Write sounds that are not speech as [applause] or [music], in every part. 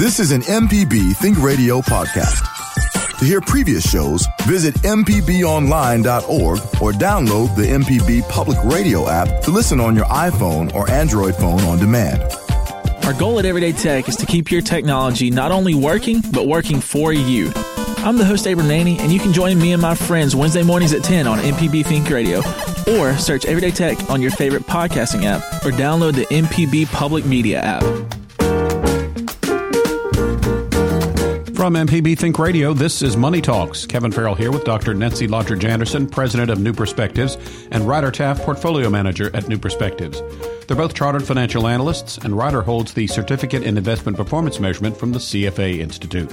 This is an MPB Think Radio podcast. To hear previous shows, visit MPBOnline.org or download the MPB Public Radio app to listen on your iPhone or Android phone on demand. Our goal at Everyday Tech is to keep your technology not only working, but working for you. I'm the host, Abram Nanny, and you can join me and my friends Wednesday mornings at 10 on MPB Think Radio, or search Everyday Tech on your favorite podcasting app, or download the MPB Public Media app. From MPB Think Radio, this is Money Talks. Kevin Farrell here with Dr. Nancy Lottridge Anderson, president of New Perspectives, and Ryder Taff, portfolio manager at New Perspectives. They're both chartered financial analysts, and Ryder holds the Certificate in Investment Performance Measurement from the CFA Institute.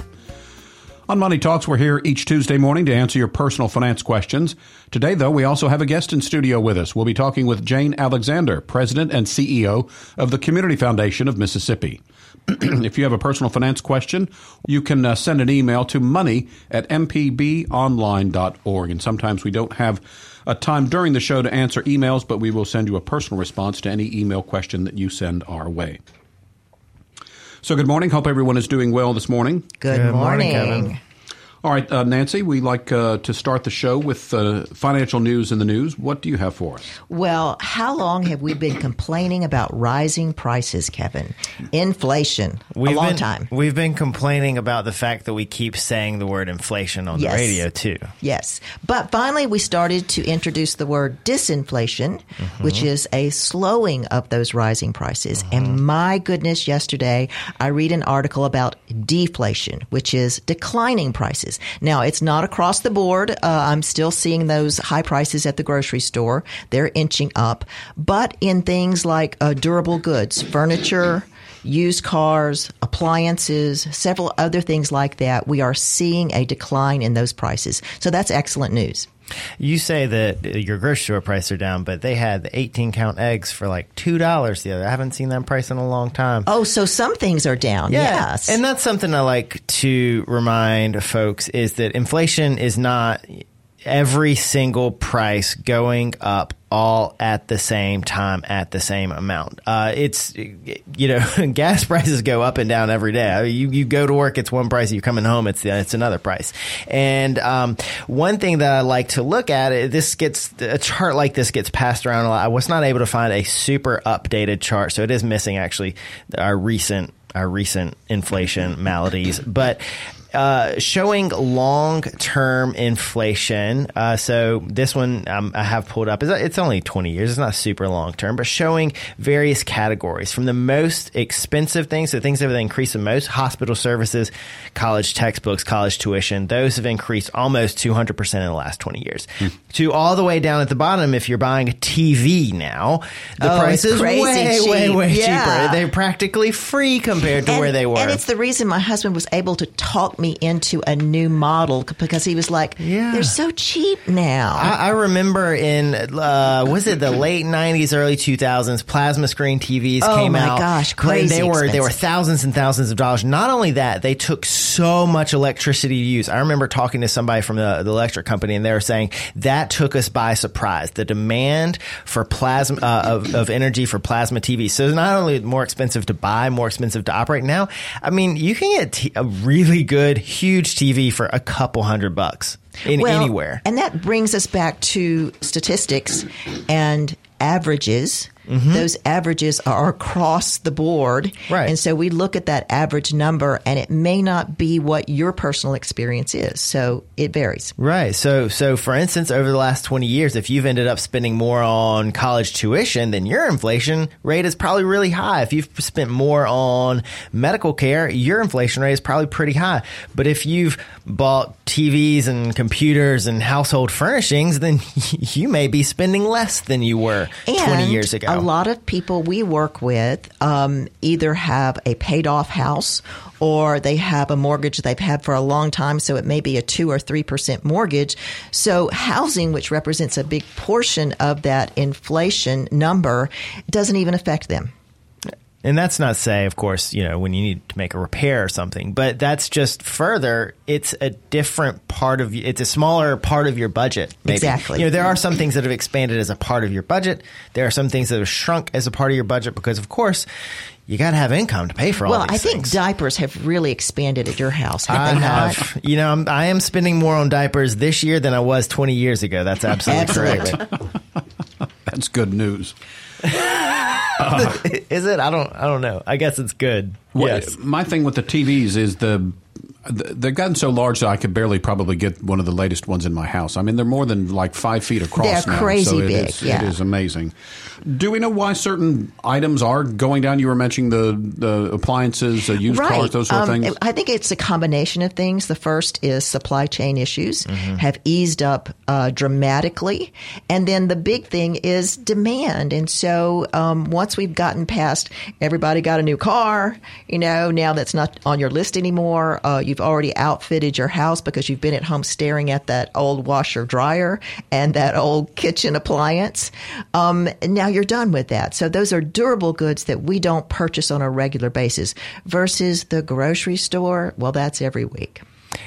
On Money Talks, we're here each Tuesday morning to answer your personal finance questions. Today, though, we also have a guest in studio with us. We'll be talking with Jane Alexander, President and CEO of the Community Foundation of Mississippi. [clears throat] if you have a personal finance question, you can uh, send an email to money at mpbonline.org. And sometimes we don't have a time during the show to answer emails, but we will send you a personal response to any email question that you send our way. So, good morning. Hope everyone is doing well this morning. Good, good morning. morning all right, uh, Nancy, we like uh, to start the show with uh, financial news in the news. What do you have for us? Well, how long have we been complaining about rising prices, Kevin? Inflation. We've a long been, time. We've been complaining about the fact that we keep saying the word inflation on yes. the radio, too. Yes. But finally, we started to introduce the word disinflation, mm-hmm. which is a slowing of those rising prices. Mm-hmm. And my goodness, yesterday I read an article about deflation, which is declining prices Now, it's not across the board. Uh, I'm still seeing those high prices at the grocery store. They're inching up. But in things like uh, durable goods, furniture, used cars, appliances, several other things like that, we are seeing a decline in those prices. So that's excellent news. You say that your grocery store prices are down, but they had the 18 count eggs for like $2 the other. I haven't seen that price in a long time. Oh, so some things are down. Yeah. Yes. And that's something I like to remind folks is that inflation is not every single price going up all at the same time at the same amount. Uh, it's you know [laughs] gas prices go up and down every day. You you go to work, it's one price. You're coming home, it's it's another price. And um, one thing that I like to look at this gets a chart like this gets passed around a lot. I was not able to find a super updated chart, so it is missing actually our recent our recent inflation [laughs] maladies. But uh, showing long term inflation. Uh, so this one um, I have pulled up. It's only 20 years. It's not super long term, but showing various categories from the most expensive things, the things that have increased the most, hospital services, college textbooks, college tuition. Those have increased almost 200% in the last 20 years. Hmm. To all the way down at the bottom, if you're buying a TV now, the oh, price is way, cheap. way, way yeah. cheaper. They're practically free compared to and, where they were. And it's the reason my husband was able to talk me into a new model because he was like, yeah. they're so cheap now. I, I remember in, uh, was it the late 90s, early 2000s, plasma screen TVs oh came out. Oh my gosh, crazy They were, they were thousands and thousands of dollars. Not only that, they took so much electricity to use. I remember talking to somebody from the, the electric company and they were saying that took us by surprise. The demand for plasma, uh, of, of energy for plasma TV. So not only more expensive to buy, more expensive to operate now. I mean, you can get t- a really good, huge TV for a couple hundred bucks in well, anywhere. And that brings us back to statistics and averages. Mm-hmm. Those averages are across the board. Right. And so we look at that average number and it may not be what your personal experience is. So it varies. Right. So so for instance, over the last 20 years, if you've ended up spending more on college tuition, then your inflation rate is probably really high. If you've spent more on medical care, your inflation rate is probably pretty high. But if you've bought TVs and computers and household furnishings, then [laughs] you may be spending less than you were and 20 years ago a lot of people we work with um, either have a paid off house or they have a mortgage they've had for a long time, so it may be a two or three percent mortgage. So housing, which represents a big portion of that inflation number, doesn't even affect them. And that's not say, of course, you know, when you need to make a repair or something, but that's just further, it's a different part of, it's a smaller part of your budget. Maybe. Exactly. You know, there are some things that have expanded as a part of your budget. There are some things that have shrunk as a part of your budget because, of course, you got to have income to pay for all Well, these I think things. diapers have really expanded at your house. Have I they not? have, you know, I'm, I am spending more on diapers this year than I was 20 years ago. That's absolutely correct. That's good news. [laughs] Is it? I don't. I don't know. I guess it's good. Well, yes. My thing with the TVs is the th- they've gotten so large that I could barely probably get one of the latest ones in my house. I mean, they're more than like five feet across. They're now, crazy so it big, is- yeah. it is amazing. Do we know why certain items are going down? You were mentioning the the appliances, uh, used cars, those sort of Um, things. I think it's a combination of things. The first is supply chain issues Mm-hmm. have eased up uh, dramatically, and then the big thing is demand. And so um, once we've gotten past everybody got a new car, you know, now that's not on your list anymore. Uh, you've already outfitted your house because you've been at home staring at that old washer dryer and that old kitchen appliance. Um, now you're done with that. So those are durable goods that we don't purchase on a regular basis versus the grocery store. Well, that's every week.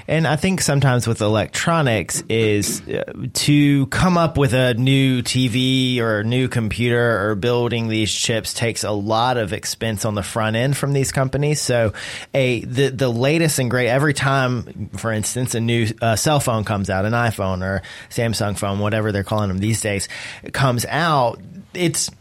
And I think sometimes with electronics is uh, to come up with a new TV or a new computer or building these chips takes a lot of expense on the front end from these companies. So a the the latest and great every time, for instance, a new uh, cell phone comes out, an iPhone or Samsung phone, whatever they're calling them these days, comes out. It's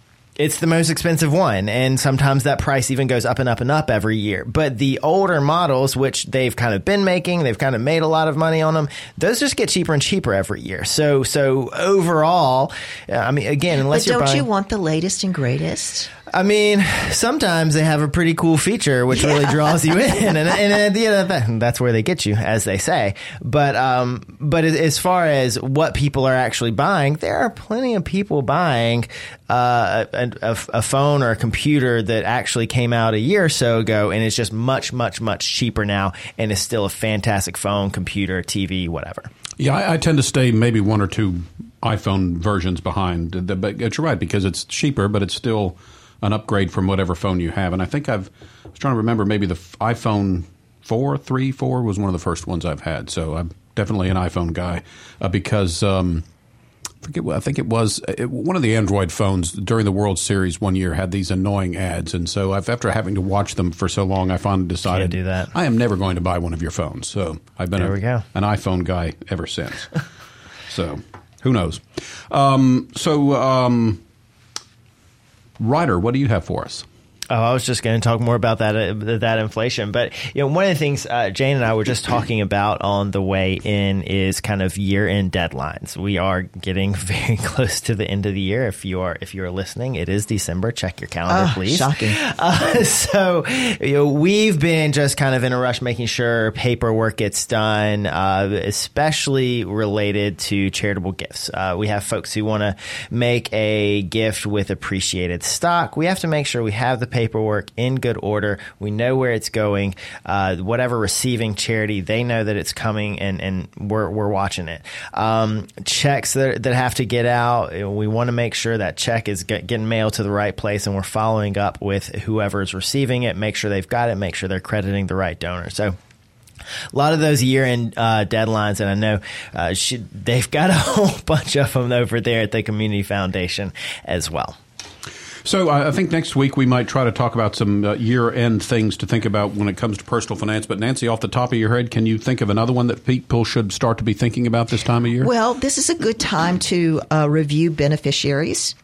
it's the most expensive one, and sometimes that price even goes up and up and up every year. But the older models, which they've kind of been making, they've kind of made a lot of money on them. Those just get cheaper and cheaper every year. So, so overall, uh, I mean, again, unless But you're don't buying, you want the latest and greatest? I mean, sometimes they have a pretty cool feature which really draws you in, and, [laughs] and at the end of that, that's where they get you, as they say. But um, but as- as far as what people are actually buying, there are plenty of people buying uh, a, a, a phone or a computer that actually came out a year or so ago, and it's just much, much, much cheaper now, and is still a fantastic phone, computer, TV, whatever. Yeah, I, I tend to stay maybe one or two iPhone versions behind. The- But you're right because it's cheaper, but it's still an upgrade from whatever phone you have. And I think I've I was trying to remember maybe the iPhone four, three, four was one of the first ones I've had. So I'm definitely an iPhone guy uh, because. Um, I forget what I think it was uh, it, one of the Android phones during the World Series one year had these annoying ads, and so I've, after having to watch them for so long, I finally decided do that. I am never going to buy one of your phones. So I've been a- an iPhone guy ever since. [laughs] so who knows? Um, so, um, Ryder, what do you have for us? Oh, I was just going to talk more about that uh, that inflation, but you know, one of the things uh, Jane and I were just talking about on the way in is kind of year end deadlines. We are getting [laughs] very close to the end of the year. If you are if you are listening, it is December. Check your calendar, Ah, please. shocking. [laughs] Uh, so you know, we've been just kind of in a rush, making sure paperwork gets done, uh, especially related to charitable gifts. Uh, we have folks who want to make a gift with appreciated stock. We have to make sure we have the paperwork in good order. We know where it's going. Uh, whatever receiving charity, they know that it's coming, and and we're we're watching it. Um, checks that that have to get out, we want to make sure that check is get, getting mailed to the right place, and we're following up with whoever is receiving it. Make sure they've got it. Make sure they're crediting the right donor. So. A lot of those year-end uh, deadlines, and I know uh, they've got a [laughs] whole bunch of them over there at the Community Foundation as well. So I I think next week we might try to talk about some uh, year-end things to think about when it comes to personal finance. But Nancy, off the top of your head, can you think of another one that people should start to be thinking about this time of year? Well, this is a good time to uh, review beneficiaries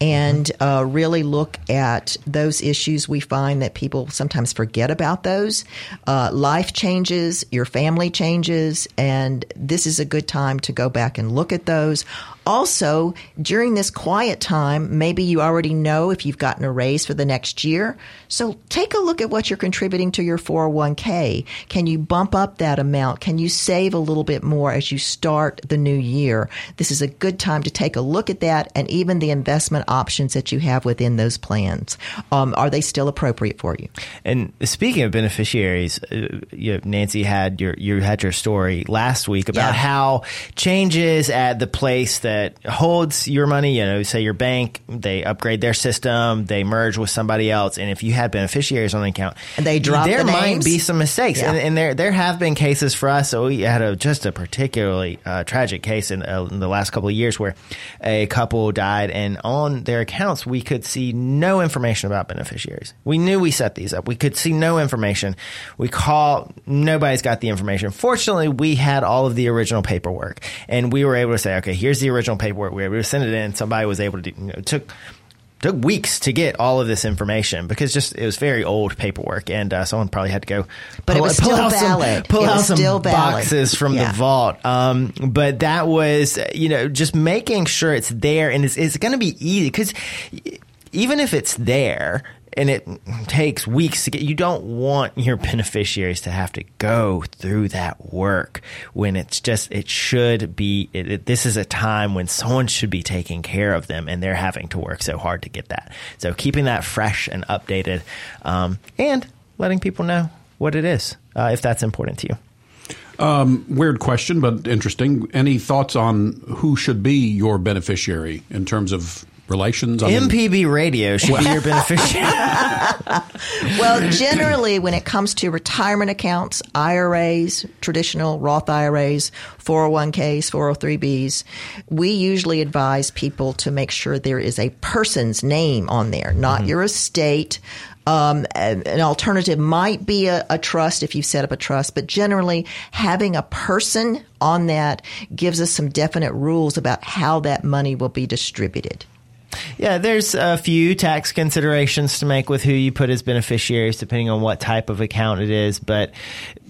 and uh, really look at those issues. We find that people sometimes forget about those. Uh, life changes, your family changes, and this is a good time to go back and look at those. Also, during this quiet time, maybe you already know if you've gotten a raise for the next year. So take a look at what you're contributing to your 401k. Can you bump up that amount? Can you save a little bit more as you start the new year? This is a good time to take a look at that and even the investment options that you have within those plans. Um, are they still appropriate for you? And speaking of beneficiaries, uh, you know, Nancy had your you had your story last week about Yeah. how changes at the place that holds your money, you know, say your bank, they upgrade their system, they merge with somebody else, and if you had beneficiaries on the account, And they drop there the might be some mistakes, Yeah. and, and there there have been cases for us. So we had a just a particularly uh, tragic case in, uh, in the last couple of years where a couple died, and on their accounts, we could see no information about beneficiaries. We knew we set these up. We could see no information. We call, nobody's got the information. Fortunately, we had all of the original paperwork and we were able to say, okay, here's the original paperwork. We were able to send it in. Somebody was able to do, you know, it took, took weeks to get all of this information because just it was very old paperwork and uh, someone probably had to go But it pull, was [laughs] pull still out valid. some, pull It out some still valid. boxes from Yeah. the vault um, but that was you know just making sure it's there and it's, it's going to be easy because even if it's there and it takes weeks to get you don't want your beneficiaries to have to go through that work when it's just it should be it, it- this is a time when someone should be taking care of them and they're having to work so hard to get that so keeping that fresh and updated um, and letting people know what it is uh, if that's important to you Weird question, but interesting. Any thoughts on who should be your beneficiary in terms of relations? I mean- mpb radio should be your [laughs] beneficiary [laughs] Well, generally, when it comes to retirement accounts, IRAs, traditional Roth IRAs, 401ks, 403bs, we usually advise people to make sure there is a person's name on there, not your estate. Um, an an alternative might be a, a trust if you set up a trust, but generally having a person on that gives us some definite rules about how that money will be distributed. Yeah, there's a few tax considerations to make with who you put as beneficiaries, depending on what type of account it is. But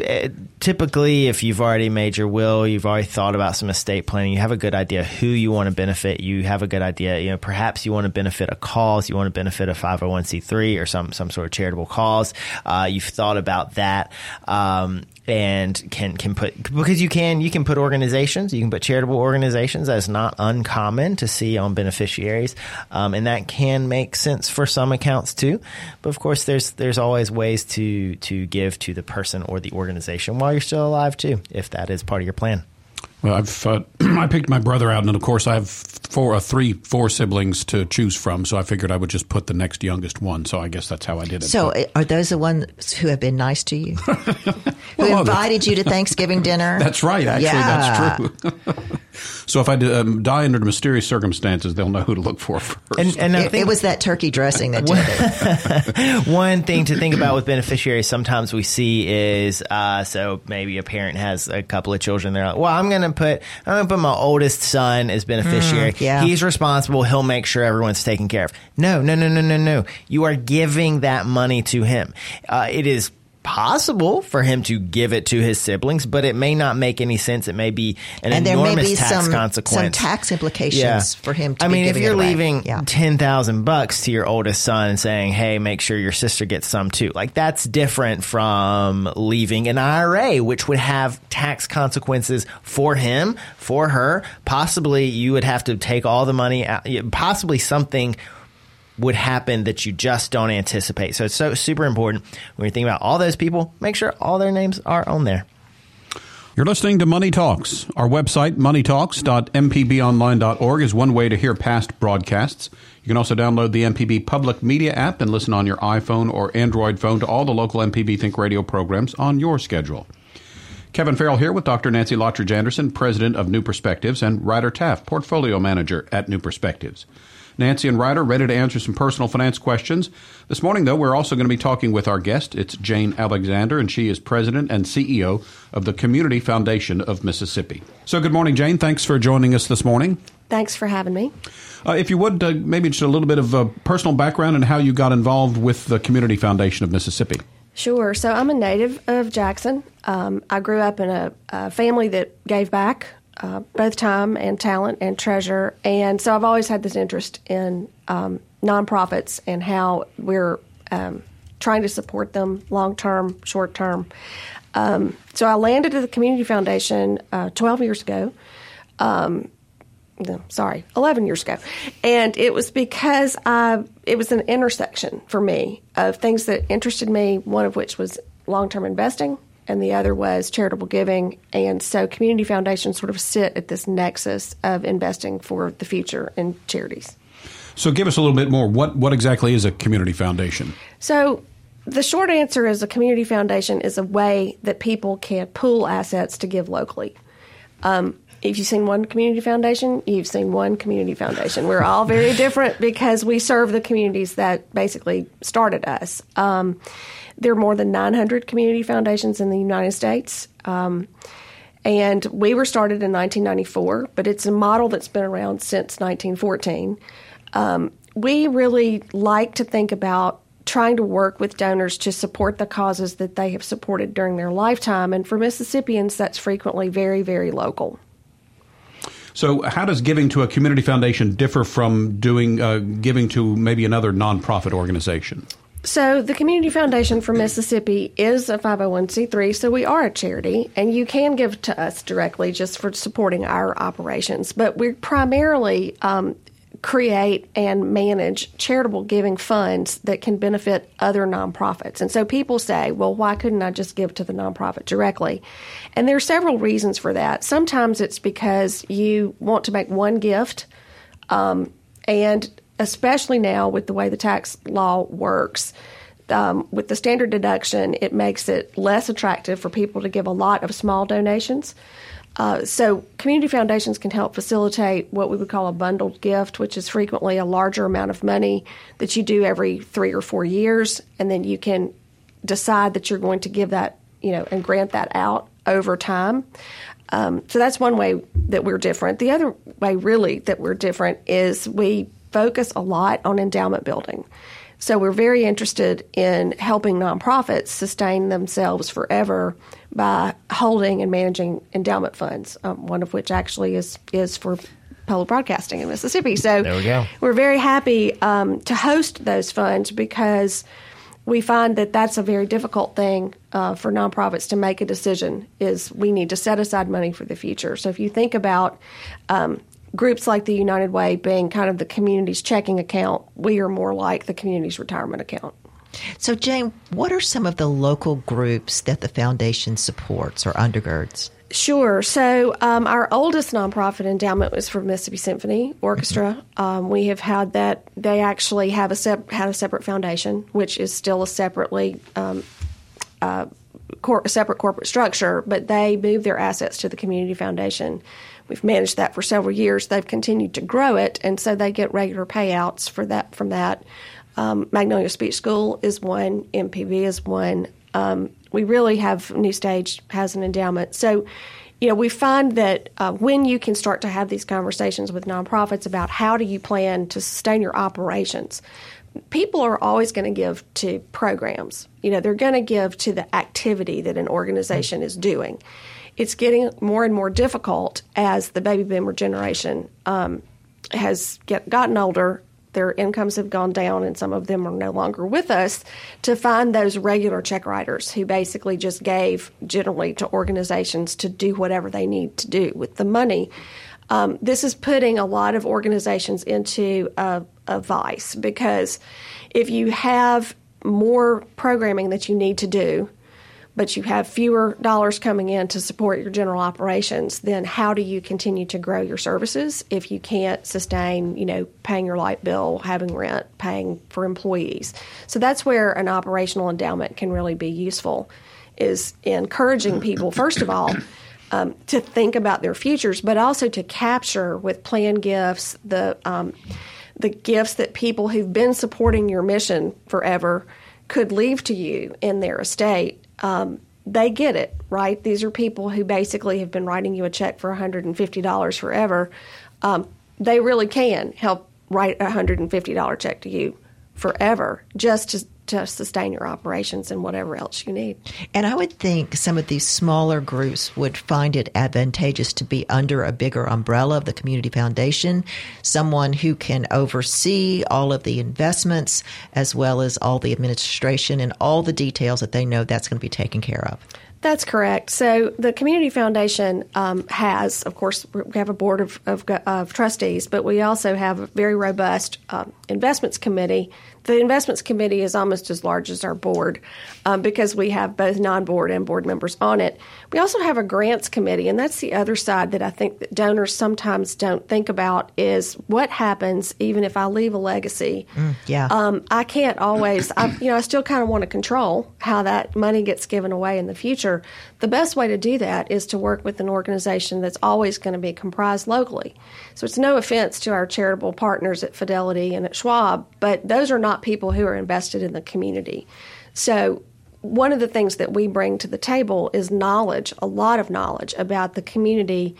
uh, typically, if you've already made your will, you've already thought about some estate planning, you have a good idea who you want to benefit. You have a good idea, you know, perhaps you want to benefit a cause, you want to benefit a 501c3 or some some sort of charitable cause. Uh, you've thought about that. Um, and can can put because you can you can put organizations you can put charitable organizations that's not uncommon to see on beneficiaries um, and that can make sense for some accounts too. But of course there's there's always ways to to give to the person or the organization while you're still alive too if that is part of your plan Well, I've uh, [clears throat] I picked my brother out, and of course I have four, uh, three, four siblings to choose from. So I figured I would just put the next youngest one. So I guess that's how I did it. So, But uh, are those the ones who have been nice to you? [laughs] who Well, invited you to Thanksgiving dinner? [laughs] that's right. Actually, Yeah. that's true. [laughs] so if I um, die under mysterious circumstances, they'll know who to look for first. and and I It, think it was that turkey dressing that did it. One thing to think about with beneficiaries sometimes we see is uh, so maybe a parent has a couple of children. They're like, well, I'm going to put I'm to put my oldest son as beneficiary. yeah. He's responsible. He'll make sure everyone's taken care of. No, no, no, no, no, no. You are giving that money to him. Uh, it is possible for him to give it to his siblings, but it may not make any sense. It may be an and there may enormous be tax some, some tax implications for him to I mean, if you're leaving Yeah. ten thousand bucks to your oldest son and saying, "Hey, make sure your sister gets some too," like that's different from leaving an IRA, which would have tax consequences for him, for her. Possibly, you would have to take all the money. Out, possibly something would happen that you just don't anticipate. So it's so super important when you're thinking about all those people. Make sure all their names are on there. You're listening to Money Talks. Our website, moneytalks.mpbonline.org, is one way to hear past broadcasts. You can also download the MPB Public Media app and listen on your iPhone or Android phone to all the local MPB Think Radio programs on your schedule. Kevin Farrell here with Dr. Nancy Lottridge Anderson, President of New Perspectives, and Ryder Taff, Portfolio Manager at New Perspectives. Nancy and Ryder ready to answer some personal finance questions. This morning, though, we're also going to be talking with our guest. It's Jane Alexander, and she is President and CEO of the Community Foundation of Mississippi. So, good morning, Jane. Thanks for joining us this morning. Thanks for having me. Uh, if you would, uh, maybe just a little bit of uh, personal background and how you got involved with the Community Foundation of Mississippi. Sure. So I'm a native of Jackson. Um, I grew up in a, a family that gave back uh, both time and talent and treasure, and so I've always had this interest in um, nonprofits and how we're um, trying to support them long term, short term. Um, so I landed at the Community Foundation uh, 12 years ago. no, sorry, 11 years ago. And it was because I, it was an intersection for me of things that interested me, one of which was long term investing, and the other was charitable giving. And so community foundations sort of sit at this nexus of investing for the future in charities. So, give us a little bit more. What, what exactly is a community foundation? So the short answer is a community foundation is a way that people can pool assets to give locally. Um, if you've seen one community foundation, you've seen one community foundation. We're all very different because we serve the communities that basically started us. Um, there are more than 900 community foundations in the United States. Um, and we were started in 1994, but it's a model that's been around since 1914. Um, we really like to think about trying to work with donors to support the causes that they have supported during their lifetime. And for Mississippians, that's frequently very, very local. So, how does giving to a community foundation differ from doing uh, giving to maybe another nonprofit organization? So, the Community Foundation for Mississippi is a 501c3, so we are a charity, and you can give to us directly just for supporting our operations. But we're primarily um, create and manage charitable giving funds that can benefit other nonprofits. And so people say, well, why couldn't I just give to the nonprofit directly? And there are several reasons for that. Sometimes it's because you want to make one gift, um, and especially now with the way the tax law works. Um, with the standard deduction, it makes it less attractive for people to give a lot of small donations. Uh, so, community foundations can help facilitate what we would call a bundled gift, which is frequently a larger amount of money that you do every three or four years, and then you can decide that you're going to give that, you know, and grant that out over time. Um, so that's one way that we're different. The other way, really, that we're different is we focus a lot on endowment building. So we're very interested in helping nonprofits sustain themselves forever by holding and managing endowment funds. Um, one of which actually is is for public broadcasting in Mississippi. So there we go. We're very happy um, to host those funds because we find that that's a very difficult thing uh, for nonprofits to make a decision. Is we need to set aside money for the future. So if you think about um, groups like the United Way being kind of the community's checking account, we are more like the community's retirement account. So, Jane, what are some of the local groups that the foundation supports or undergirds? Sure. So, um, our oldest nonprofit endowment was for Mississippi Symphony Orchestra. Mm-hmm. Um, we have had that; they actually have a sep- had a separate foundation, which is still a separately um, uh, cor- a separate corporate structure, but they moved their assets to the community foundation We've managed that for several years. They've continued to grow it, and so they get regular payouts for that from that. Um, Magnolia Speech School is one. MPB is one. Um, we really have New Stage has an endowment. So, you know, we find that uh, when you can start to have these conversations with nonprofits about how do you plan to sustain your operations, people are always going to give to programs. You know, they're going to give to the activity that an organization is doing it's getting more and more difficult as the baby boomer generation um, has get, gotten older. Their incomes have gone down, and some of them are no longer with us. To find those regular check writers who basically just gave generally to organizations to do whatever they need to do with the money. Um, this is putting a lot of organizations into a, a vice because if you have more programming that you need to do, but you have fewer dollars coming in to support your general operations, then how do you continue to grow your services if you can't sustain, you know, paying your light bill, having rent, paying for employees? So that's where an operational endowment can really be useful is encouraging people first of all um, to think about their futures, but also to capture with planned gifts the um, the gifts that people who've been supporting your mission forever could leave to you in their estate um, they get it, right? These are people who basically have been writing you a check for $150 forever. Um, they really can help write a $150 check to you forever just to to sustain your operations and whatever else you need. And I would think some of these smaller groups would find it advantageous to be under a bigger umbrella of the community foundation, someone who can oversee all of the investments as well as all the administration and all the details that they know that's going to be taken care of. That's correct. So the Community Foundation um, has, of course, we have a board of, of, of, trustees, but we also have a very robust uh, investments committee the investments committee is almost as large as our board um, because we have both non-board and board members on it. We also have a grants committee, and that's the other side that I think that donors sometimes don't think about is what happens even if I leave a legacy. Mm, yeah, um, I can't always. I, you know, I still kind of want to control how that money gets given away in the future. The best way to do that is to work with an organization that's always going to be comprised locally. So it's no offense to our charitable partners at Fidelity and at Schwab, but those are not people who are invested in the community. So one of the things that we bring to the table is knowledge, a lot of knowledge about the community.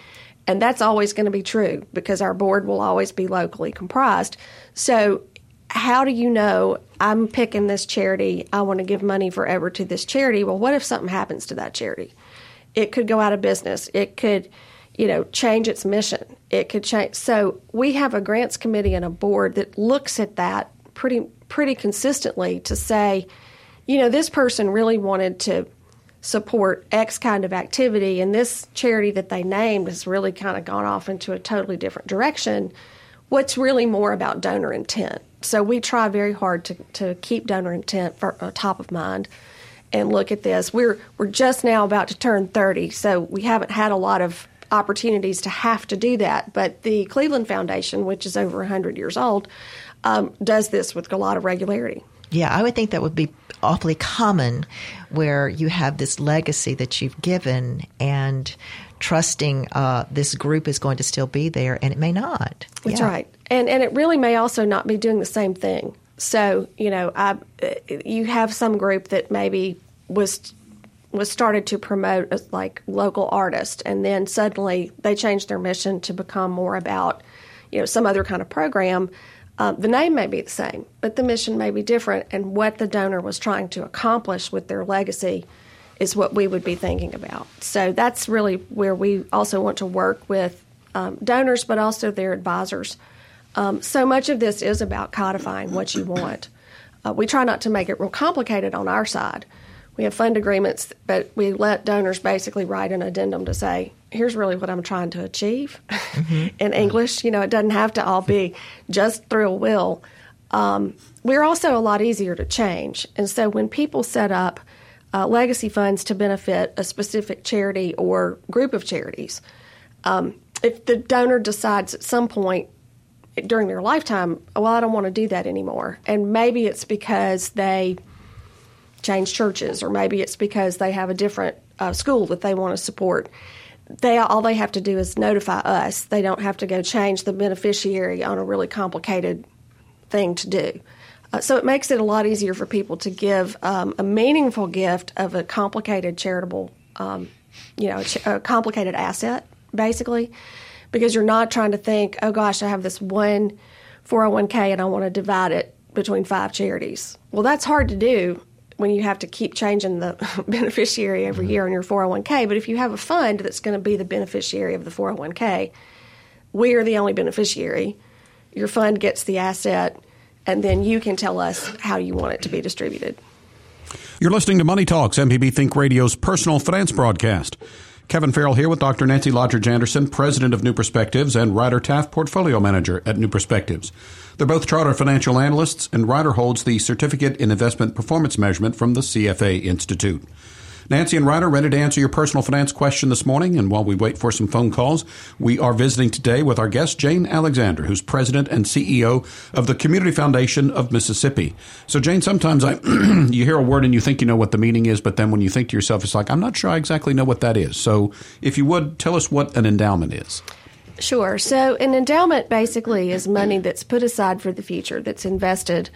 And that's always going to be true because our board will always be locally comprised. So, how do you know I'm picking this charity? I want to give money forever to this charity. Well, what if something happens to that charity? It could go out of business. It could, you know, change its mission. It could change. So, we have a grants committee and a board that looks at that pretty pretty consistently to say, you know, this person really wanted to support X kind of activity, and this charity that they named has really kind of gone off into a totally different direction. What's really more about donor intent? So we try very hard to, to keep donor intent for, uh, top of mind and look at this. We're we're just now about to turn 30, so we haven't had a lot of opportunities to have to do that. But the Cleveland Foundation, which is over 100 years old, um, does this with a lot of regularity. Yeah, I would think that would be awfully common where you have this legacy that you've given and trusting uh, this group is going to still be there, and it may not. That's yeah. right. And, and it really may also not be doing the same thing. So, you know, I, you have some group that maybe was was started to promote as like local artists and then suddenly they changed their mission to become more about you know some other kind of program um, the name may be the same, but the mission may be different, and what the donor was trying to accomplish with their legacy is what we would be thinking about. So that's really where we also want to work with um, donors, but also their advisors. Um, so much of this is about codifying what you want. Uh, we try not to make it real complicated on our side. We have fund agreements, but we let donors basically write an addendum to say, here's really what I'm trying to achieve mm-hmm. in English. You know, it doesn't have to all be just through a will. Um, we're also a lot easier to change. And so when people set up uh, legacy funds to benefit a specific charity or group of charities, um, if the donor decides at some point during their lifetime, well, I don't want to do that anymore, and maybe it's because they change churches, or maybe it's because they have a different uh, school that they want to support they all they have to do is notify us. They don't have to go change the beneficiary on a really complicated thing to do. Uh, so it makes it a lot easier for people to give um, a meaningful gift of a complicated charitable, um, you know, a complicated asset, basically, because you're not trying to think, oh gosh, I have this one 401k and I want to divide it between five charities. Well, that's hard to do when you have to keep changing the [laughs] beneficiary every mm-hmm. year on your 401k. But if you have a fund that's going to be the beneficiary of the 401k, we are the only beneficiary. Your fund gets the asset, and then you can tell us how you want it to be distributed. You're listening to Money Talks, MPB Think Radio's personal finance broadcast. Kevin Farrell here with Dr. Nancy Lottridge Anderson, president of New Perspectives, and Ryder Taff, portfolio manager at New Perspectives. They're both chartered financial analysts, and Ryder holds the Certificate in Investment Performance Measurement from the CFA Institute. Nancy and Ryder ready to answer your personal finance question this morning. And while we wait for some phone calls, we are visiting today with our guest, Jane Alexander, who's president and CEO of the Community Foundation of Mississippi. So, Jane, sometimes I, [clears throat] you hear a word and you think you know what the meaning is, but then when you think to yourself, it's like, I'm not sure I exactly know what that is. So, if you would, tell us what an endowment is. Sure. So, an endowment basically is money that's put aside for the future, that's invested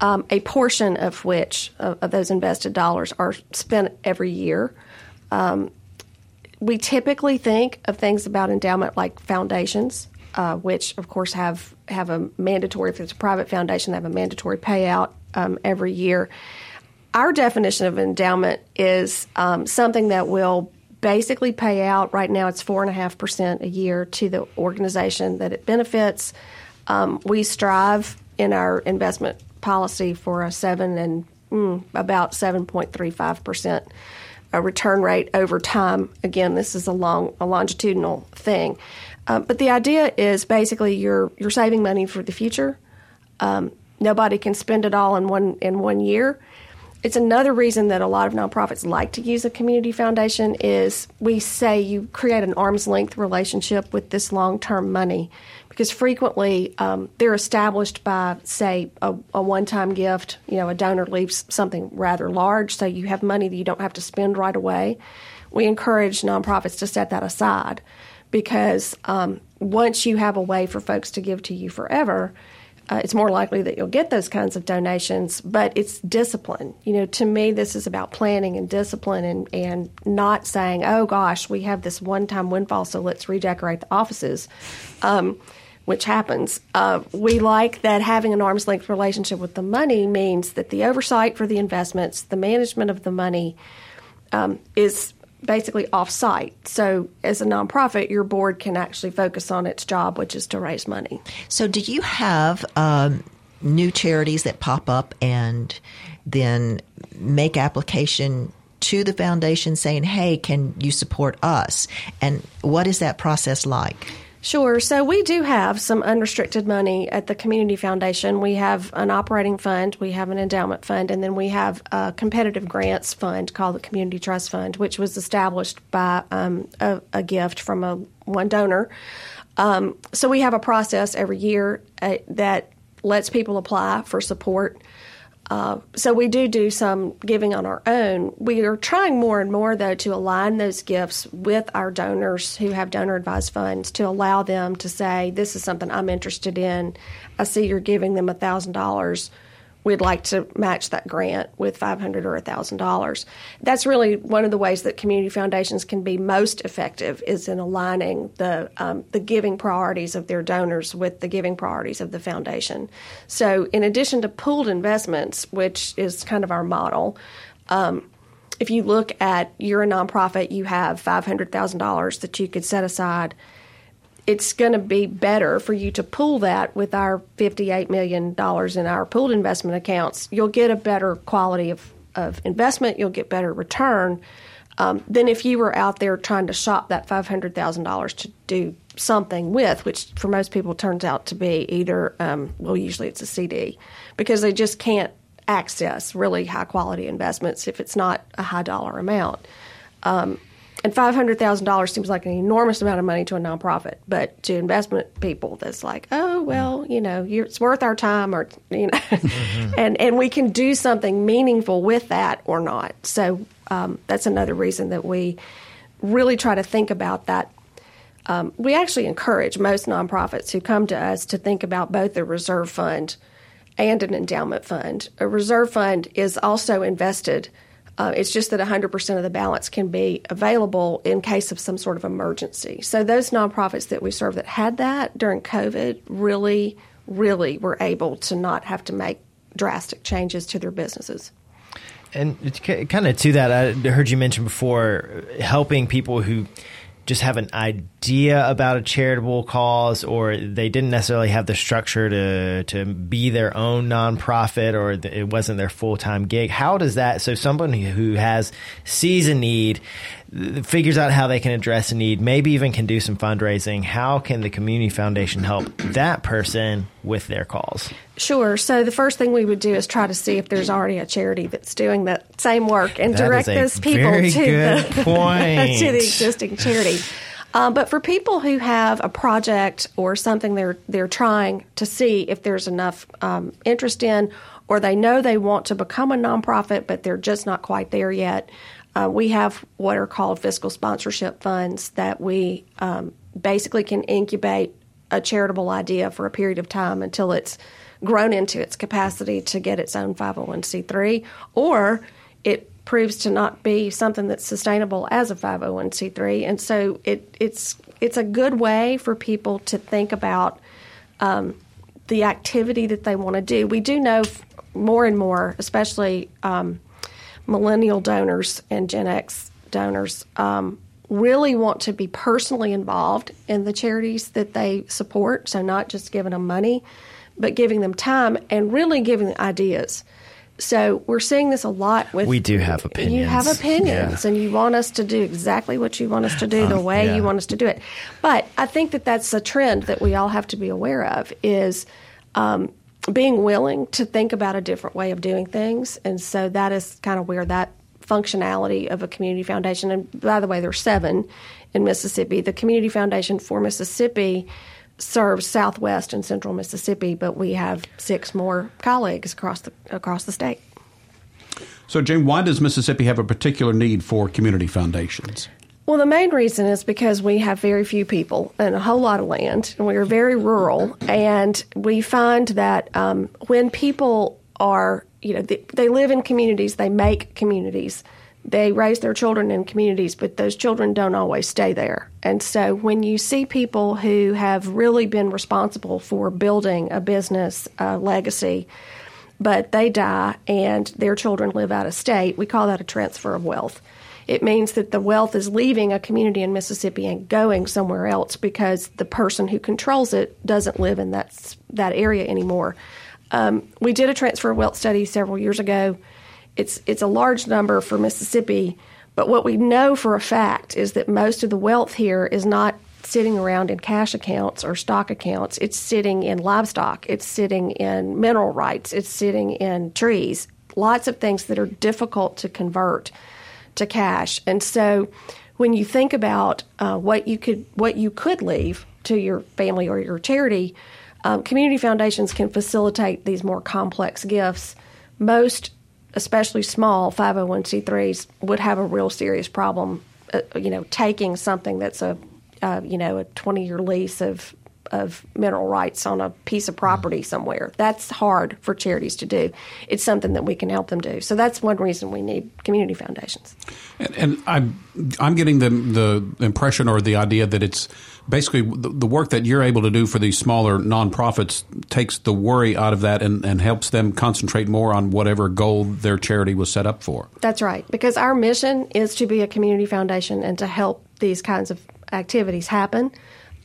um, a portion of which of, those invested dollars are spent every year. Um, we typically think of things about endowment like foundations, uh, which of course have have a mandatory. If it's a private foundation, they have a mandatory payout um, every year. Our definition of endowment is um, something that will basically pay out. Right now, it's four and a half percent a year to the organization that it benefits. Um, we strive in our investment policy for a seven and mm, about 7.35 percent a return rate over time. Again, this is a long, a longitudinal thing, um, but the idea is basically you're you're saving money for the future. Um, nobody can spend it all in one in one year. It's another reason that a lot of nonprofits like to use a community foundation is we say you create an arm's length relationship with this long term money because frequently um, they're established by, say, a, a one time gift. You know, a donor leaves something rather large, so you have money that you don't have to spend right away. We encourage nonprofits to set that aside because um, once you have a way for folks to give to you forever, uh, it's more likely that you'll get those kinds of donations, but it's discipline. You know, to me, this is about planning and discipline and, and not saying, oh gosh, we have this one time windfall, so let's redecorate the offices. Um, which happens. Uh, we like that having an arm's length relationship with the money means that the oversight for the investments, the management of the money, um, is basically off site. So, as a nonprofit, your board can actually focus on its job, which is to raise money. So, do you have um, new charities that pop up and then make application to the foundation saying, hey, can you support us? And what is that process like? Sure. So we do have some unrestricted money at the Community Foundation. We have an operating fund, we have an endowment fund, and then we have a competitive grants fund called the Community Trust Fund, which was established by um, a, a, gift from a one donor. Um, so we have a process every year uh, that lets people apply for support. Uh, so we do do some giving on our own. We are trying more and more, though, to align those gifts with our donors who have donor advised funds to allow them to say, "This is something I'm interested in. I see you're giving them a thousand dollars we'd like to match that grant with 500 or $1000 that's really one of the ways that community foundations can be most effective is in aligning the, um, the giving priorities of their donors with the giving priorities of the foundation. So in addition to pooled investments which is kind of our model um, if you look at you're a nonprofit you have $500000 that you could set aside it's going to be better for you to pool that with our $58 million in our pooled investment accounts. You'll get a better quality of, of investment, you'll get better return um, than if you were out there trying to shop that $500,000 to do something with, which for most people turns out to be either, um, well, usually it's a CD, because they just can't access really high quality investments if it's not a high dollar amount. Um, and five hundred thousand dollars seems like an enormous amount of money to a nonprofit, but to investment people, that's like, oh well, you know, it's worth our time, or you know, mm-hmm. [laughs] and and we can do something meaningful with that or not. So um, that's another reason that we really try to think about that. Um, we actually encourage most nonprofits who come to us to think about both a reserve fund and an endowment fund. A reserve fund is also invested uh, it's just that 100% of the balance can be available in case of some sort of emergency. So those nonprofits that we serve that had that during COVID really, really were able to not have to make drastic changes to their businesses. And kind of to that, I heard you mention before helping people who just have an idea about a charitable cause or they didn't necessarily have the structure to to be their own nonprofit or it wasn't their full-time gig. How does that so someone who has sees a need figures out how they can address a need maybe even can do some fundraising how can the community foundation help that person with their calls Sure. So the first thing we would do is try to see if there's already a charity that's doing that same work and that direct those people to the, [laughs] to the existing charity. Um, but for people who have a project or something they're they're trying to see if there's enough um, interest in, or they know they want to become a nonprofit but they're just not quite there yet, uh, we have what are called fiscal sponsorship funds that we um, basically can incubate a charitable idea for a period of time until it's grown into its capacity to get its own 501c3, or it proves to not be something that's sustainable as a 501c3. And so it, it's it's a good way for people to think about um, the activity that they want to do. We do know more and more, especially um, millennial donors and Gen X donors, um, really want to be personally involved in the charities that they support. So not just giving them money, but giving them time and really giving them ideas. So we're seeing this a lot with. We do have opinions. You have opinions, yeah. and you want us to do exactly what you want us to do, the uh, way yeah. you want us to do it. But I think that that's a trend that we all have to be aware of. Is um, being willing to think about a different way of doing things. And so that is kind of where that functionality of a community foundation, and by the way, there's seven in Mississippi. The Community Foundation for Mississippi serves Southwest and Central Mississippi, but we have six more colleagues across the across the state. So, Jane, why does Mississippi have a particular need for community foundations? Well, the main reason is because we have very few people and a whole lot of land, and we are very rural. And we find that um, when people are, you know, they, they live in communities, they make communities, they raise their children in communities, but those children don't always stay there. And so when you see people who have really been responsible for building a business legacy, but they die and their children live out of state, we call that a transfer of wealth. It means that the wealth is leaving a community in Mississippi and going somewhere else because the person who controls it doesn't live in that that area anymore. Um, we did a transfer of wealth study several years ago. It's it's a large number for Mississippi, but what we know for a fact is that most of the wealth here is not sitting around in cash accounts or stock accounts. It's sitting in livestock. It's sitting in mineral rights. It's sitting in trees. Lots of things that are difficult to convert to cash. And so, when you think about uh, what you could what you could leave to your family or your charity, um, community foundations can facilitate these more complex gifts. Most, especially small 501c3s, would have a real serious problem. Uh, you know, taking something that's a uh, you know a 20 year lease of of mineral rights on a piece of property mm. somewhere. That's hard for charities to do. It's something that we can help them do. So that's one reason we need community foundations. And, and I'm I'm getting the the impression or the idea that it's basically the, the, work that you're able to do for these smaller nonprofits takes the worry out of that and, and helps them concentrate more on whatever goal their charity was set up for. That's right, because our mission is to be a community foundation and to help these kinds of activities happen.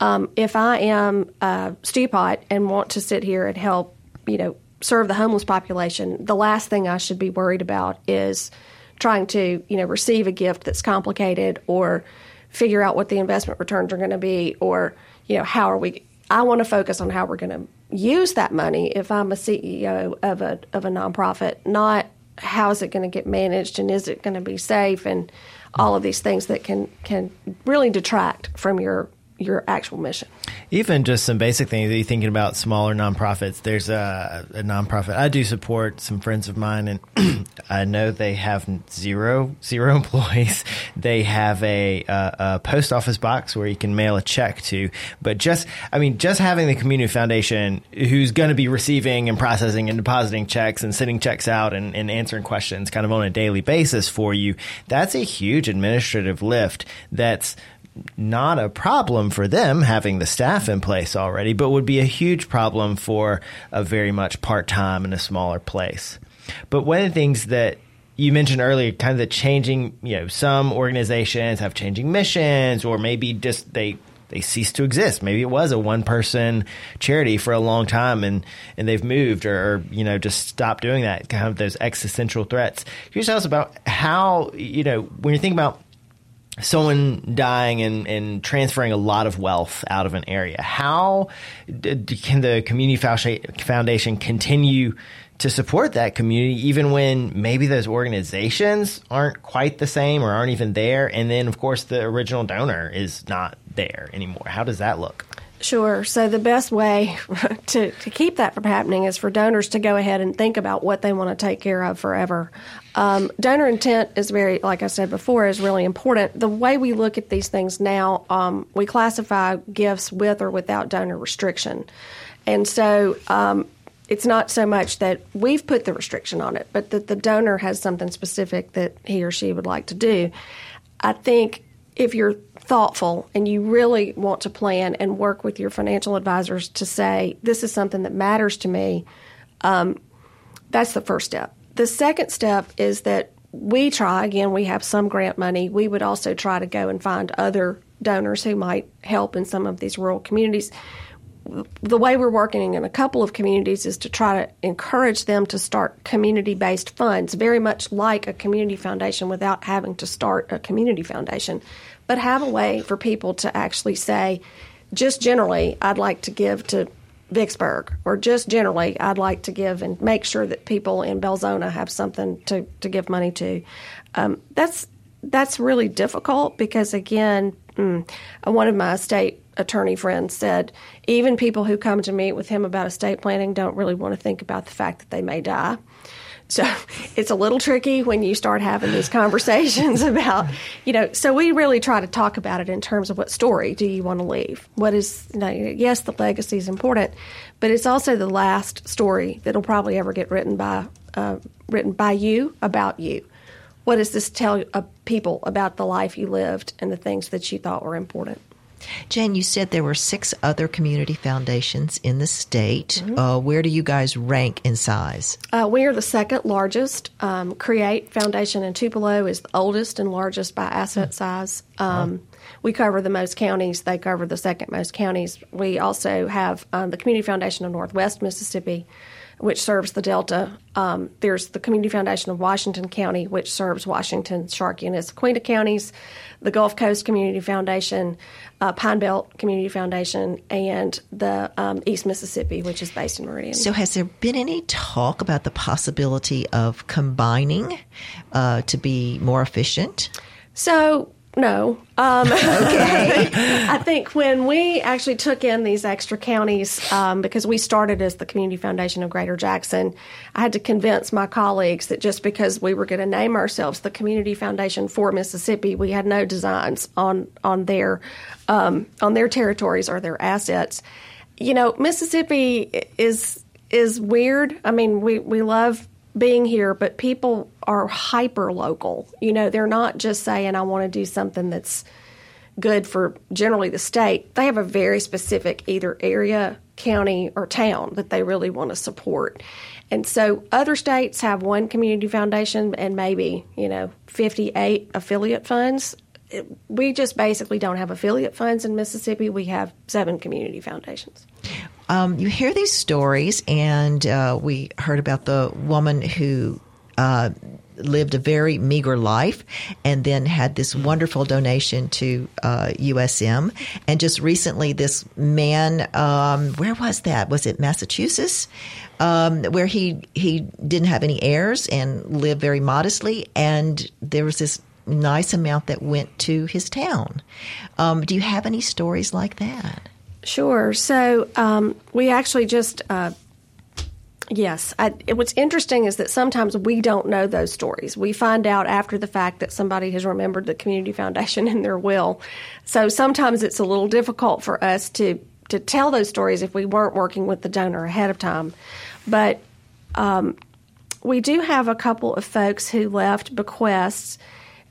Um, if I am a Stewpot and want to sit here and help, you know, serve the homeless population, the last thing I should be worried about is trying to, you know, receive a gift that's complicated or figure out what the investment returns are going to be or, you know, how are we I want to focus on how we're going to use that money if I'm a CEO of a of a nonprofit, not how is it going to get managed and is it going to be safe and all of these things that can can really detract from your your actual mission. Even just some basic things that you're thinking about smaller nonprofits. There's a, a nonprofit I do support some friends of mine, and [clears throat] I know they have zero zero [laughs] employees. They have a, a, a, post office box where you can mail a check to. But just I mean, just having the community foundation who's going to be receiving and processing and depositing checks and sending checks out and, and answering questions kind of on a daily basis for you. That's a huge administrative lift. That's not a problem for them having the staff in place already, but would be a huge problem for a very much part time in a smaller place. But one of the things that you mentioned earlier, kind of the changing, you know, some organizations have changing missions, or maybe just they they cease to exist. Maybe it was a one person charity for a long time and, and they've moved or, or, you know, just stopped doing that, kind of those existential threats. Can you tell us about how, you know, when you think about someone dying and, and transferring a lot of wealth out of an area. How can the community foundation continue to support that community even when maybe those organizations aren't quite the same or aren't even there? And then, of course, the original donor is not there anymore. How does that look? Sure. So the best way [laughs] to, to keep that from happening is for donors to go ahead and think about what they want to take care of forever. Um, donor intent is very, like I said before, is really important. The way we look at these things now, um, we classify gifts with or without donor restriction. And so um, it's not so much that we've put the restriction on it, but that the donor has something specific that he or she would like to do. I think if you're thoughtful and you really want to plan and work with your financial advisors to say, this is something that matters to me, um, that's the first step. The second step is that we try, again, we have some grant money. We would also try to go and find other donors who might help in some of these rural communities. The way we're working in a couple of communities is to try to encourage them to start community based funds, very much like a community foundation without having to start a community foundation, but have a way for people to actually say, just generally, I'd like to give to Vicksburg or just generally, I'd like to give and make sure that people in Belzoni have something to, to give money to. Um, that's that's really difficult because again, mm, one of my estate attorney friends said even people who come to meet with him about estate planning don't really want to think about the fact that they may die. So [laughs] it's a little tricky when you start having these conversations [laughs] about, you know, so we really try to talk about it in terms of what story do you want to leave? What is, you know, yes, the legacy is important, but it's also the last story that'll probably ever get written by, uh, written by you about you. What does this tell uh, people about the life you lived and the things that you thought were important? Jen, you said there were six other community foundations in the state. Mm-hmm. Uh, where do you guys rank in size? Uh, we are the second largest. Um, Create Foundation in Tupelo is the oldest and largest by asset mm-hmm. size. Um, We cover the most counties. They cover the second most counties. We also have um, the Community Foundation of Northwest Mississippi, which serves the Delta. Um, there's the Community Foundation of Washington County, which serves Washington, Sharkey, and Issaquena counties, the Gulf Coast Community Foundation, uh, Pine Belt Community Foundation, and the um, East Mississippi, which is based in Meridian. So, has there been any talk about the possibility of combining uh, to be more efficient? So, no. Um, okay. [laughs] I think when we actually took in these extra counties, um, because we started as the Community Foundation of Greater Jackson, I had to convince my colleagues that just because we were going to name ourselves the Community Foundation for Mississippi, we had no designs on on their um, on their territories or their assets. You know, Mississippi is is weird. I mean, we we love being here, but people are hyper local. You know, they're not just saying, I want to do something that's good for generally the state. They have a very specific either area, county, or town that they really want to support. And so other states have one community foundation and maybe, you know, 58 affiliate funds. We just basically don't have affiliate funds in Mississippi. We have seven community foundations um, you hear these stories, and uh, we heard about the woman who uh, lived a very meager life and then had this wonderful donation to uh, USM. And just recently, this man, um, where was that? Was it Massachusetts? Um, where he he didn't have any heirs and lived very modestly, and there was this nice amount that went to his town. Um, do you have any stories like that? Sure. So um, we actually just, uh, yes. I, what's interesting is that sometimes we don't know those stories. We find out after the fact that somebody has remembered the community foundation [laughs] in their will. So sometimes it's a little difficult for us to to tell those stories if we weren't working with the donor ahead of time. But um, we do have a couple of folks who left bequests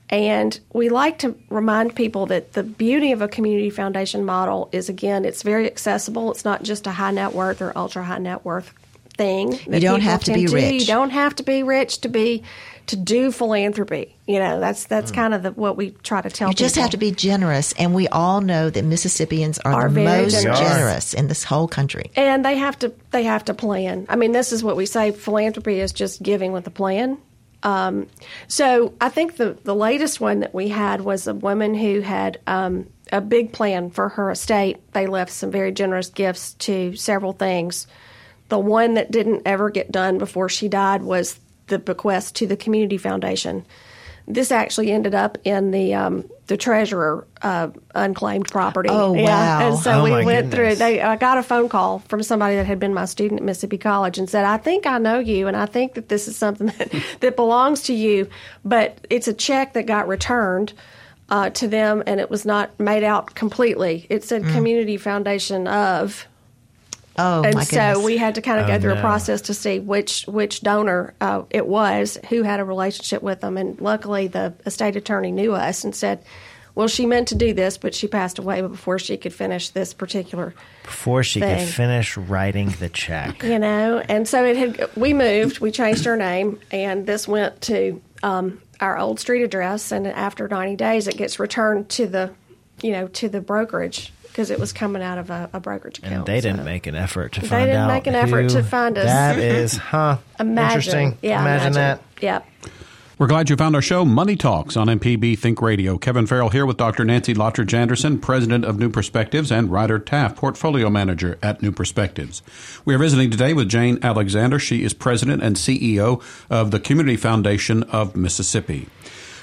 and we like to remind people that the beauty of a community foundation model is again, it's very accessible. It's not just a high net worth or ultra high net worth thing. You don't have to be rich. You don't have to be rich to be to do philanthropy. You know, that's that's mm. kind of the, what we try to tell. You just have to be generous, and we all know that Mississippians are, are the most generous. generous. in this whole country. And they have to they have to plan. I mean, this is what we say: philanthropy is just giving with a plan. Um, so I think the, the latest one that we had was a woman who had um, a big plan for her estate. They left some very generous gifts to several things. The one that didn't ever get done before she died was the bequest to the community foundation. This actually ended up in the um, the treasurer uh, unclaimed property. Oh yeah. wow! And so oh, we went goodness. through. They I got a phone call from somebody that had been my student at Mississippi College and said, "I think I know you, and I think that this is something [laughs] that, that belongs to you, but it's a check that got returned." Uh, to them, and it was not made out completely. It said mm. Community Foundation of, Oh, and my so goodness. we had to kind of Oh, go through no. a process to see which which donor uh, it was who had a relationship with them. And luckily, the estate attorney knew us and said, "Well, she meant to do this, but she passed away before she could finish this particular." Before she thing. could finish writing the check. You know, and so it had. We moved. We changed her name, and this went to um, our old street address. And after ninety days, it gets returned to the, you know, to the brokerage because it was coming out of a, a brokerage account. And they didn't so. make an effort to They find out. They didn't make an effort to find us. That [laughs] is, huh? Imagine, Interesting. yeah, imagine, that. Yep. We're glad you found our show, Money Talks, on MPB Think Radio. Kevin Farrell here with Dr. Nancy Lottridge Anderson, President of New Perspectives, and Ryder Taff, Portfolio Manager at New Perspectives. We are visiting today with Jane Alexander. She is President and CEO of the Community Foundation of Mississippi.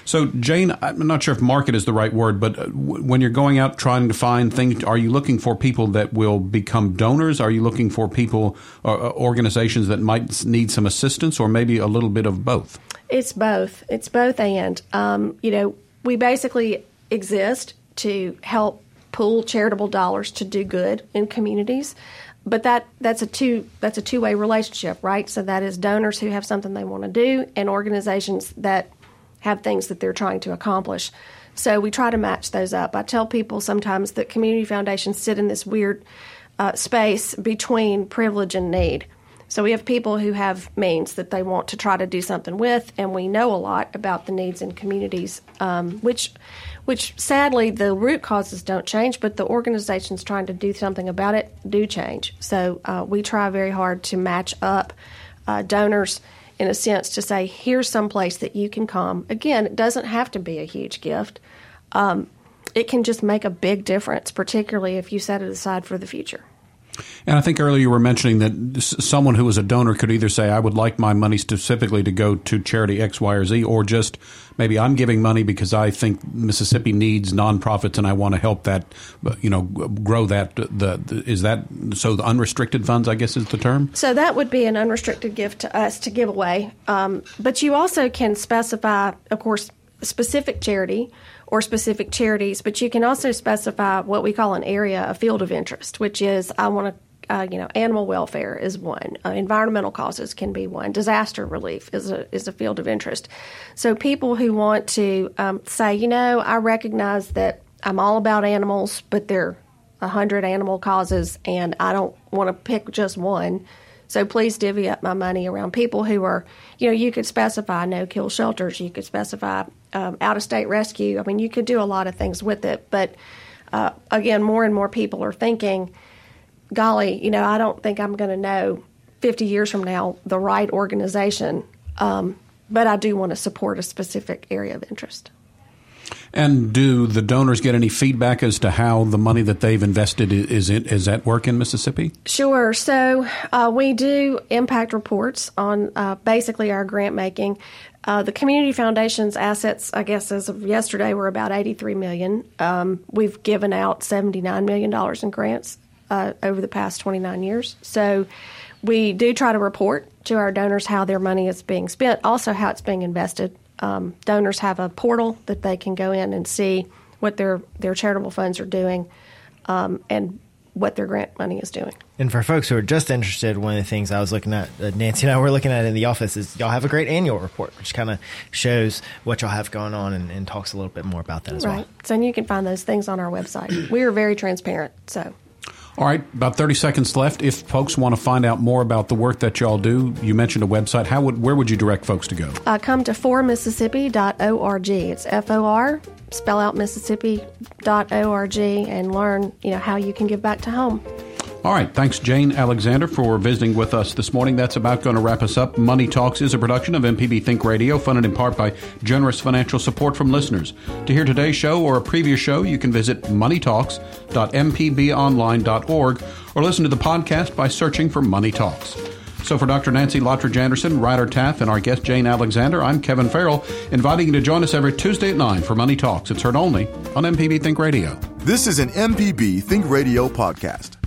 So, Jane, I'm not sure if market is the right word, but uh, when you're going out trying to find things, are you looking for people that will become donors? Are you looking for people, uh, uh, organizations that might need some assistance, or maybe a little bit of both? It's both. It's both and. Um, you know, we basically exist to help pool charitable dollars to do good in communities but that that's a two that's a two way relationship, right? So that is donors who have something they want to do, and organizations that have things that they're trying to accomplish. So we try to match those up. I tell people sometimes that community foundations sit in this weird uh, space between privilege and need. So we have people who have means that they want to try to do something with, and we know a lot about the needs in communities, um, which, which sadly the root causes don't change, but the organizations trying to do something about it do change. So uh, we try very hard to match up uh, donors in a sense to say, here's some place that you can come. Again, it doesn't have to be a huge gift. Um, it can just make a big difference, particularly if you set it aside for the future. And I think earlier you were mentioning that someone who is a donor could either say, I would like my money specifically to go to charity X, Y, or Z, or just maybe I'm giving money because I think Mississippi needs nonprofits and I want to help that, you know, grow that. The, the, is that so? The unrestricted funds, I guess, is the term. So that would be an unrestricted gift to us to give away. Um, but you also can specify, of course, specific charity or specific charities, but you can also specify what we call an area, a field of interest, which is I want to uh, you know, animal welfare is one. Uh, environmental causes can be one. Disaster relief is a is a field of interest. So people who want to um, say, you know, I recognize that I'm all about animals, but there are a hundred animal causes, and I don't want to pick just one. So please divvy up my money around people who are, you know, you could specify no kill shelters, you could specify um, out of state rescue. I mean, you could do a lot of things with it. But uh, again, more and more people are thinking, golly, you know, I don't think I'm going to know 50 years from now the right organization, um, but I do want to support a specific area of interest. And do the donors get any feedback as to how the money that they've invested is it is at work in Mississippi? Sure. So uh, we do impact reports on uh, basically our grant making. Uh, the community foundation's assets, I guess, as of yesterday, were about eighty-three million. Um, we've given out seventy-nine million dollars in grants uh, over the past twenty-nine years. So we do try to report to our donors how their money is being spent, also how it's being invested um, donors have a portal that they can go in and see what their their charitable funds are doing um, and what their grant money is doing. And for folks who are just interested, one of the things I was looking at, uh, Nancy and I were looking at in the office, is y'all have a great annual report, which kind of shows what y'all have going on and, and, talks a little bit more about that as right. well. So you can find those things on our website. we are very transparent. So all right, about 30 seconds left. If folks want to find out more about the work that y'all do, you mentioned a website. How would where would you direct folks to go? Uh, come to formississippi.org. It's F O R, spell out Mississippi.org, and learn you know how you can give back to home. All right. Thanks, Jane Alexander, for visiting with us this morning. That's about going to wrap us up. Money Talks is a production of MPB Think Radio, funded in part by generous financial support from listeners. To hear today's show or a previous show, you can visit moneytalks.mpbonline.org or listen to the podcast by searching for Money Talks. So for Dr. Nancy Lottridge Anderson, Ryder Taff, and our guest Jane Alexander, I'm Kevin Farrell, inviting you to join us every Tuesday at 9 for Money Talks. It's heard only on MPB Think Radio. This is an MPB Think Radio podcast.